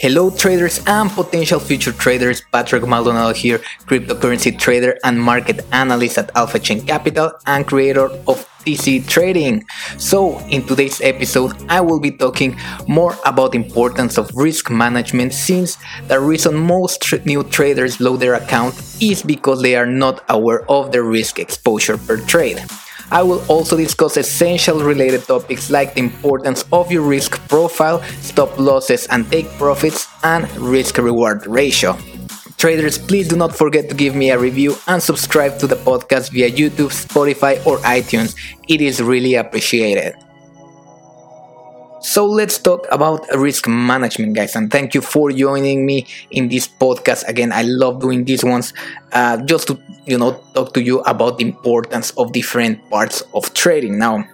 Hello traders and potential future traders, Patrick Maldonado here, cryptocurrency trader and market analyst at Alpha Chain Capital and creator of TC Trading. So, in today's episode, I will be talking more about importance of risk management since the reason most tr- new traders load their account is because they are not aware of the risk exposure per trade. I will also discuss essential related topics like the importance of your risk profile, stop losses and take profits, and risk reward ratio. Traders, please do not forget to give me a review and subscribe to the podcast via YouTube, Spotify, or iTunes. It is really appreciated. So let's talk about risk management, guys. And thank you for joining me in this podcast. Again, I love doing these ones uh, just to, you know, talk to you about the importance of different parts of trading. Now,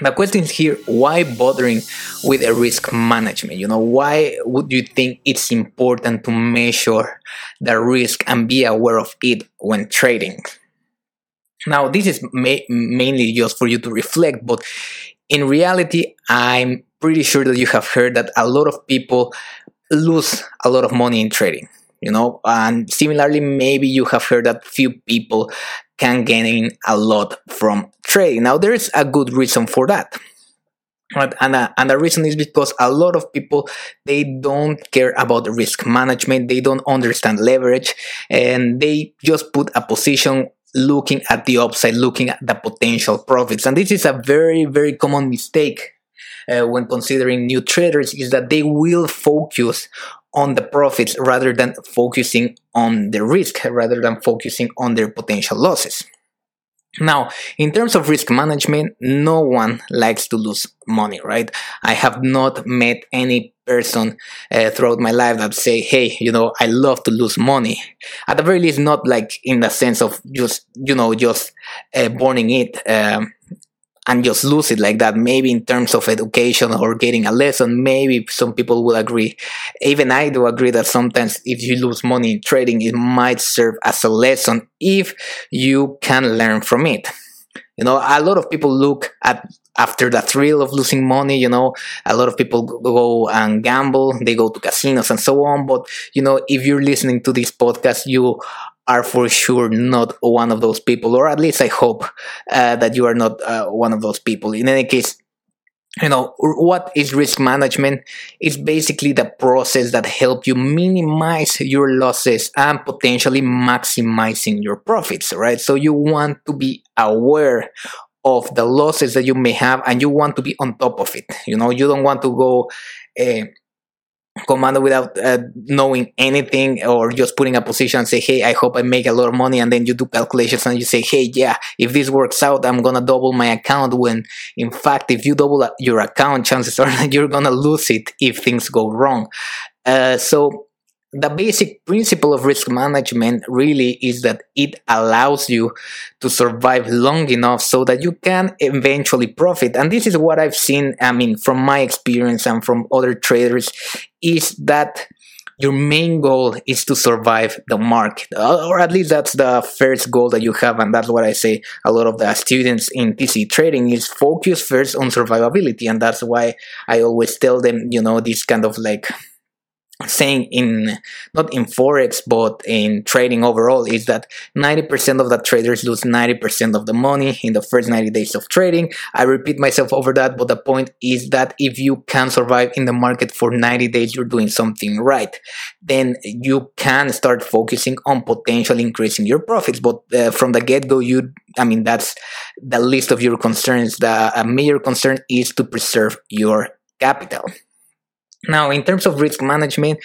the question is here why bothering with a risk management? You know, why would you think it's important to measure the risk and be aware of it when trading? Now, this is ma- mainly just for you to reflect, but in reality, I'm pretty sure that you have heard that a lot of people lose a lot of money in trading, you know, and similarly, maybe you have heard that few people can gain a lot from trading. Now, there is a good reason for that. Right? And, uh, and the reason is because a lot of people they don't care about risk management they don't understand leverage and they just put a position looking at the upside, looking at the potential profits. And this is a very, very common mistake uh, when considering new traders is that they will focus on the profits rather than focusing on the risk, rather than focusing on their potential losses. Now, in terms of risk management, no one likes to lose money, right? I have not met any person uh, throughout my life that say, "Hey, you know, I love to lose money." At the very least, not like in the sense of just, you know, just uh, burning it. Um, and just lose it like that. Maybe in terms of education or getting a lesson, maybe some people will agree. Even I do agree that sometimes if you lose money in trading, it might serve as a lesson if you can learn from it. You know, a lot of people look at after the thrill of losing money, you know, a lot of people go and gamble, they go to casinos and so on. But, you know, if you're listening to this podcast, you are for sure not one of those people, or at least I hope uh, that you are not uh, one of those people. In any case, you know what is risk management it's basically the process that help you minimize your losses and potentially maximizing your profits right so you want to be aware of the losses that you may have and you want to be on top of it. You know you don't want to go uh, commando without uh, knowing anything or just putting a position and say hey i hope i make a lot of money and then you do calculations and you say hey yeah if this works out i'm gonna double my account when in fact if you double your account chances are that you're gonna lose it if things go wrong. Uh, so the basic principle of risk management really is that it allows you to survive long enough so that you can eventually profit. And this is what i've seen i mean from my experience and from other traders is that your main goal is to survive the market. Or at least that's the first goal that you have and that's what i say a lot of the students in tc trading is focus first on survivability. And that's why i always tell them you know this kind of like saying in not in forex but in trading overall is that 90% of the traders lose 90% of the money in the first 90 days of trading. I repeat myself over that but the point is that if you can survive in the market for 90 days you're doing something right. Then you can start focusing on potentially increasing your profits but uh, from the get-go you i mean that's the list of your concerns. The major concern is to preserve your capital now, in terms of risk management,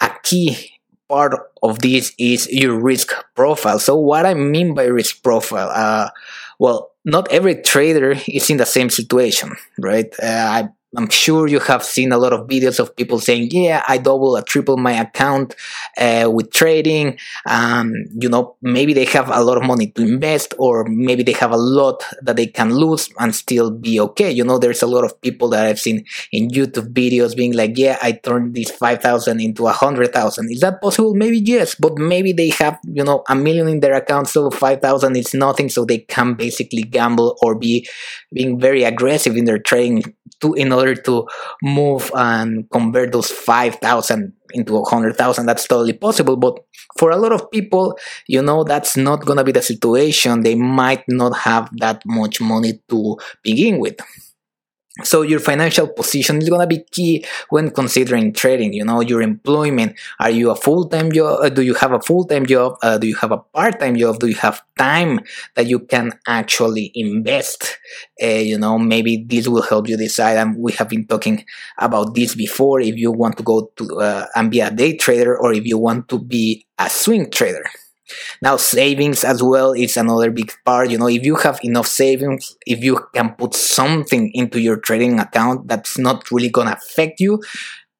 a key part of this is your risk profile. So, what I mean by risk profile, uh, well, not every trader is in the same situation, right? Uh, I I'm sure you have seen a lot of videos of people saying, "Yeah, I double or triple my account uh, with trading." Um, you know, maybe they have a lot of money to invest, or maybe they have a lot that they can lose and still be okay. You know, there's a lot of people that I've seen in YouTube videos being like, "Yeah, I turned this five thousand into a hundred thousand. Is that possible? Maybe yes, but maybe they have you know a million in their account, so five thousand is nothing, so they can basically gamble or be being very aggressive in their trading to in order to move and convert those 5000 into 100,000 that's totally possible. But for a lot of people you know that's not going to be the situation. They might not have that much money to begin with so your financial position is to be key when considering trading you know your employment. Are you a full-time job uh, do you have a full-time job? Uh, do you have a part-time job? Do you have time that you can actually invest? Uh, you know maybe this will help you decide and we have been talking about this before if you want to go to uh, and be a day trader or if you want to be a swing trader now, savings as well is another big part. You know, if you have enough savings, if you can put something into your trading account that's not really going to affect you,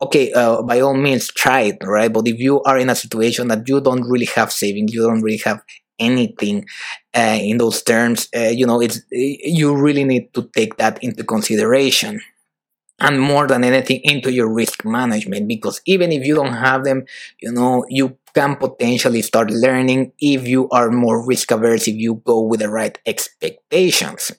okay, uh, by all means, try it, right? But if you are in a situation that you don't really have savings, you don't really have anything uh, in those terms, uh, you know, it's you really need to take that into consideration and more than anything into your risk management because even if you don't have them you know you can potentially start learning if you are more risk averse if you go with the right expectations.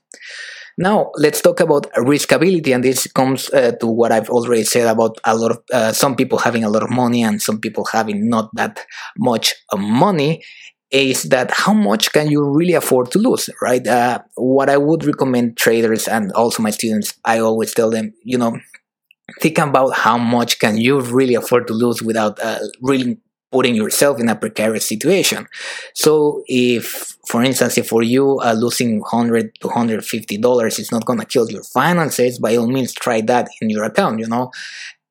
Now let's talk about riskability and this comes uh, to what i've already said about a lot of uh, some people having a lot of money and some people having not that much money is that how much can you really afford to lose, right? Uh, what I would recommend traders and also my students, I always tell them, you know, think about how much can you really afford to lose without uh, really putting yourself in a precarious situation. So if, for instance, if for you uh, losing 100 to 150 dollars is not going to kill your finances, by all means try that in your account. You know,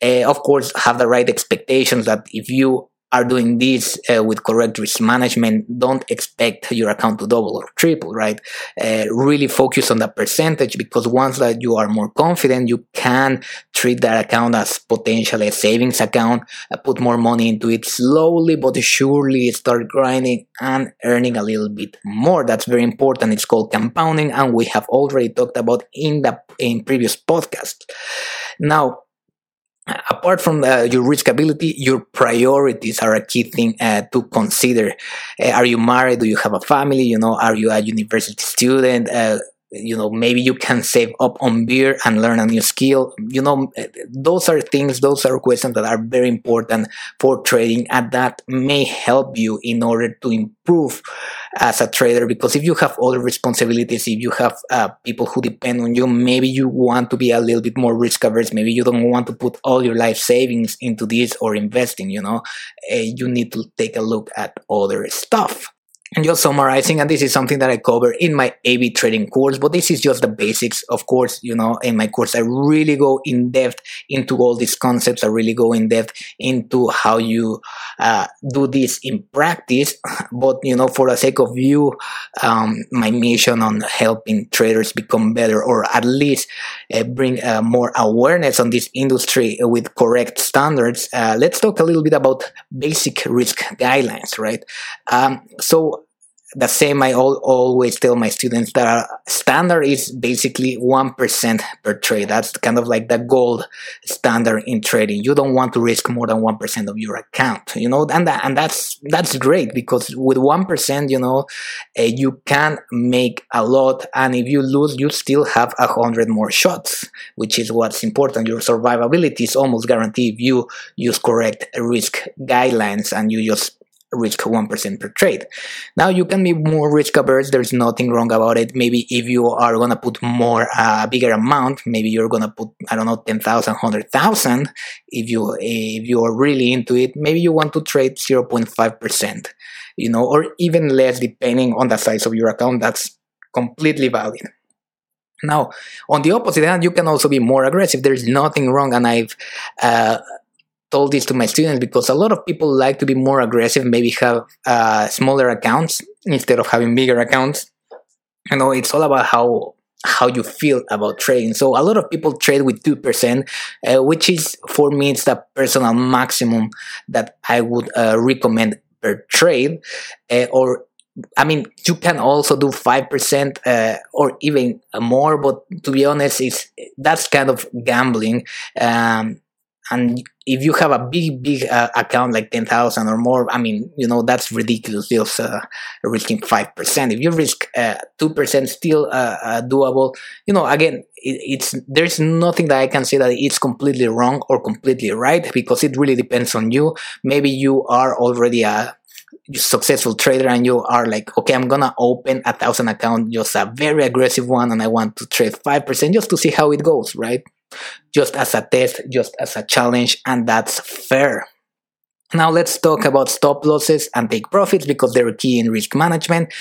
uh, of course, have the right expectations that if you are doing this uh, with correct risk management, don't expect your account to double or triple, right? Uh, really focus on the percentage because once that you are more confident, you can treat that account as potentially a savings account, uh, put more money into it slowly but surely start grinding and earning a little bit more. That's very important. It's called compounding and we have already talked about in the in previous podcast. Now, apart from the, your riskability, your priorities are a key thing uh, to consider. Uh, are you married? Do you have a family? You know, are you a university student? Uh, you know maybe you can save up on beer and learn a new skill you know those are things those are questions that are very important for trading and that may help you in order to improve as a trader because if you have other responsibilities if you have uh, people who depend on you maybe you want to be a little bit more risk averse. Maybe you don't want to put all your life savings into this or investing you know uh, you need to take a look at other stuff just summarizing, and this is something that I cover in my AB trading course, but this is just the basics. Of course, you know, in my course, I really go in depth into all these concepts. I really go in depth into how you uh, do this in practice. But, you know, for the sake of you, um, my mission on helping traders become better or at least uh, bring uh, more awareness on this industry with correct standards, uh, let's talk a little bit about basic risk guidelines, right? Um, so, the same I all, always tell my students that standard is basically 1% per trade. That's kind of like the gold standard in trading. You don't want to risk more than 1% of your account, you know, and that, and that's, that's great because with 1%, you know, uh, you can make a lot. And if you lose, you still have a hundred more shots, which is what's important. Your survivability is almost guaranteed if you use correct risk guidelines and you just risk 1% per trade. Now you can be more risk averse. There's nothing wrong about it. Maybe if you are going to put more, a uh, bigger amount, maybe you're going to put, I don't know, 10,000, 100,000. If you, if you are really into it, maybe you want to trade 0.5%, you know, or even less depending on the size of your account. That's completely valid. Now, on the opposite hand, you can also be more aggressive. There's nothing wrong, and I've uh, told this to my students because a lot of people like to be more aggressive, maybe have uh, smaller accounts instead of having bigger accounts. You know, it's all about how how you feel about trading. So a lot of people trade with 2%, uh, which is for me, it's the personal maximum that I would uh, recommend per trade. Uh, or, I mean, you can also do 5% uh, or even more, but to be honest, it's, that's kind of gambling. Um, and if you have a big big uh, account like 10,000 or more i mean you know that's ridiculous. Just uh, risking 5% if you risk uh, 2% still uh, uh, doable you know again it, it's there's nothing that i can say that it's completely wrong or completely right because it really depends on you. Maybe you are already a successful trader and you are like okay i'm gonna open a thousand account just a very aggressive one and i want to trade 5% just to see how it goes right just as a test, just as a challenge, and that's fair. Now let's talk about stop losses and take profits because they're key in risk management.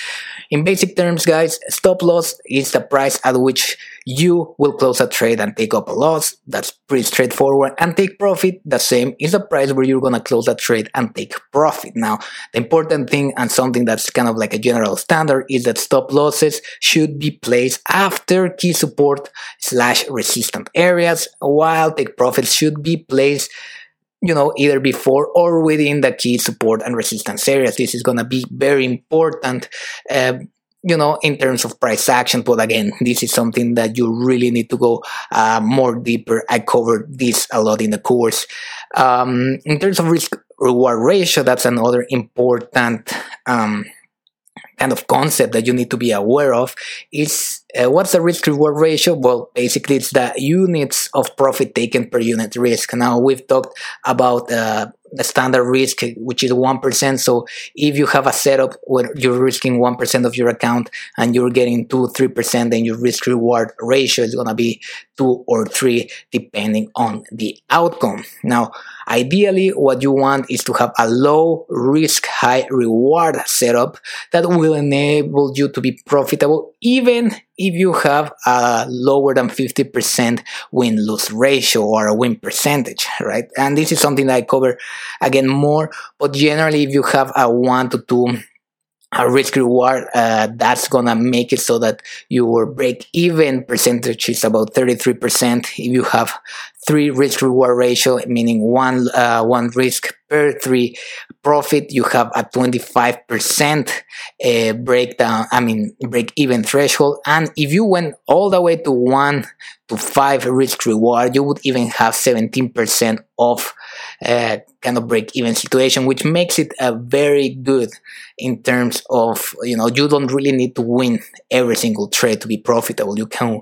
In basic terms, guys, stop loss is the price at which you will close a trade and take up a loss. That's pretty straightforward. And take profit, the same is the price where you're going to close a trade and take profit. Now, the important thing and something that's kind of like a general standard is that stop losses should be placed after key support slash resistant areas, while take profits should be placed you know, either before or within the key support and resistance areas. This is going to be very important, uh, you know, in terms of price action. But again, this is something that you really need to go uh, more deeper. I covered this a lot in the course. Um, in terms of risk reward ratio, that's another important, um, kind of concept that you need to be aware of is uh, what's the risk reward ratio? Well, basically, it's the units of profit taken per unit risk. Now, we've talked about uh, the standard risk, which is 1%. So, if you have a setup where you're risking 1% of your account and you're getting 2 3%, then your risk reward ratio is going to be 2 or 3, depending on the outcome. Now, Ideally, what you want is to have a low risk, high reward setup that will enable you to be profitable even if you have a lower than 50% win lose ratio or a win percentage, right? And this is something that I cover again more, but generally, if you have a one to two a risk reward uh, that's gonna make it so that your break even percentage is about 33% if you have three risk reward ratio meaning one uh, one risk per three profit you have a 25% uh, breakdown i mean break even threshold and if you went all the way to one to five risk reward you would even have 17% off uh, kind of break even situation, which makes it a very good in terms of you know you don't really need to win every single trade to be profitable. You can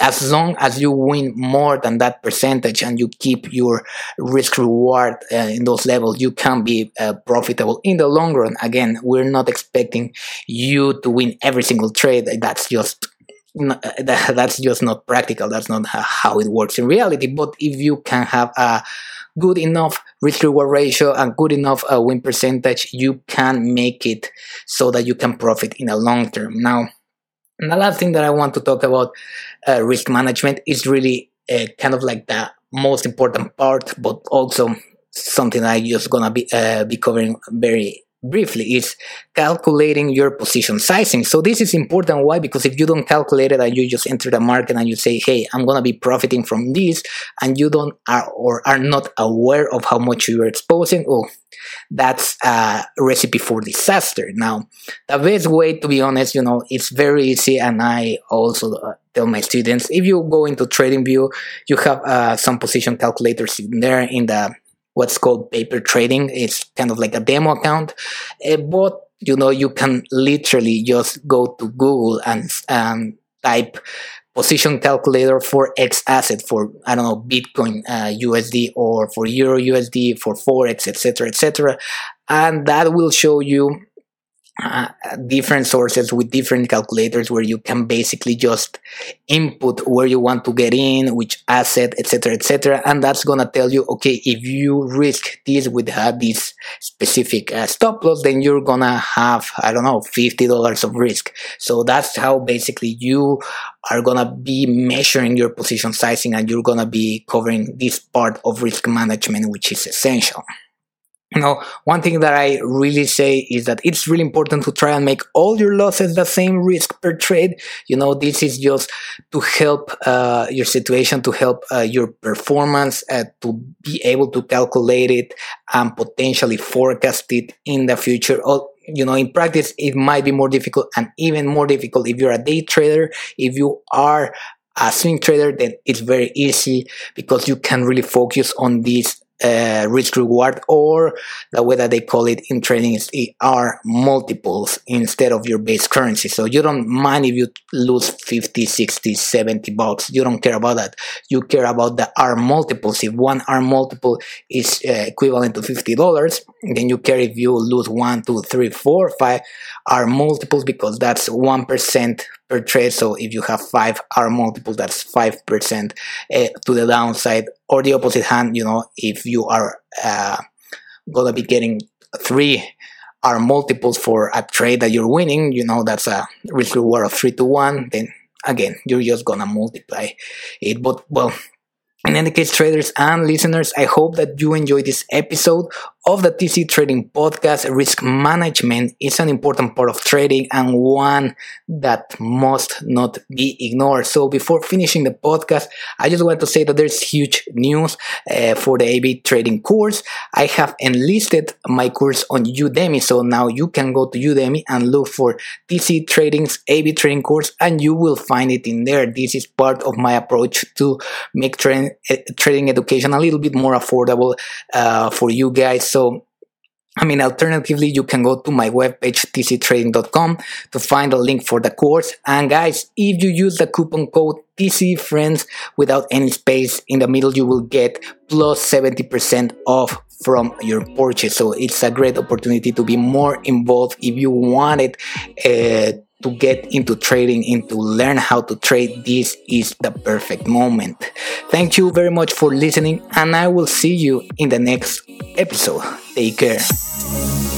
as long as you win more than that percentage and you keep your risk reward uh, in those levels, you can be uh, profitable in the long run. Again, we're not expecting you to win every single trade. That's just that's just not practical. That's not how it works in reality. But if you can have a good enough risk reward ratio and good enough uh, win percentage, you can make it so that you can profit in the long term. Now, the last thing that I want to talk about uh, risk management is really uh, kind of like the most important part, but also something I just gonna be uh, be covering very briefly is calculating your position sizing. So this is important. Why? Because if you don't calculate it and you just enter the market and you say, "Hey, I'm gonna be profiting from this," and you don't are or are not aware of how much you are exposing, oh, that's a recipe for disaster. Now, the best way, to be honest, you know, it's very easy, and I also uh, tell my students if you go into TradingView, you have uh, some position calculators in there in the what's called paper trading. It's kind of like a demo account, uh, but you know you can literally just go to Google and um, type position calculator for X asset for I don't know Bitcoin uh, USD or for Euro USD for Forex etc etc, and that will show you uh, different sources with different calculators where you can basically just input where you want to get in which asset etc etc and that's gonna tell you okay if you risk this with uh, this specific uh, stop loss then you're gonna have i don't know $50 of risk. So that's how basically you are gonna be measuring your position sizing and you're gonna be covering this part of risk management which is essential you know one thing that i really say is that it's really important to try and make all your losses the same risk per trade. You know this is just to help uh, your situation to help uh, your performance uh, to be able to calculate it and potentially forecast it in the future. You know in practice it might be more difficult and even more difficult if you're a day trader. If you are a swing trader then it's very easy because you can really focus on these uh, risk reward or the way that they call it in trading is R multiples instead of your base currency. So you don't mind if you lose 50 60 70 bucks. You don't care about that. You care about the r multiples. If one r multiple is uh, equivalent to 50 dollars then you care if you lose one two three four five r multiples because that's one percent per trade. So if you have five R multiple, that's five percent uh, to the downside. Or the opposite hand, you know, if you are uh, gonna be getting three R multiples for a trade that you're winning, you know, that's a risk reward of three to one. Then again, you're just gonna multiply it. But well, in any case, traders and listeners, I hope that you enjoyed this episode of the TC Trading Podcast. Risk management is an important part of trading and one that must not be ignored. So before finishing the podcast, I just want to say that there's huge news uh, for the AB trading course. I have enlisted my course on Udemy. So now you can go to Udemy and look for TC Trading's AB trading course and you will find it in there. This is part of my approach to make trading, uh, trading education a little bit more affordable uh, for you guys so I mean, alternatively, you can go to my webpage, tctrading.com to find a link for the course. And guys, if you use the coupon code TCFriends without any space in the middle, you will get plus 70% off from your purchase. So it's a great opportunity to be more involved if you wanted uh, to get into trading and to learn how to trade, this is the perfect moment. Thank you very much for listening, and I will see you in the next episode. Take care.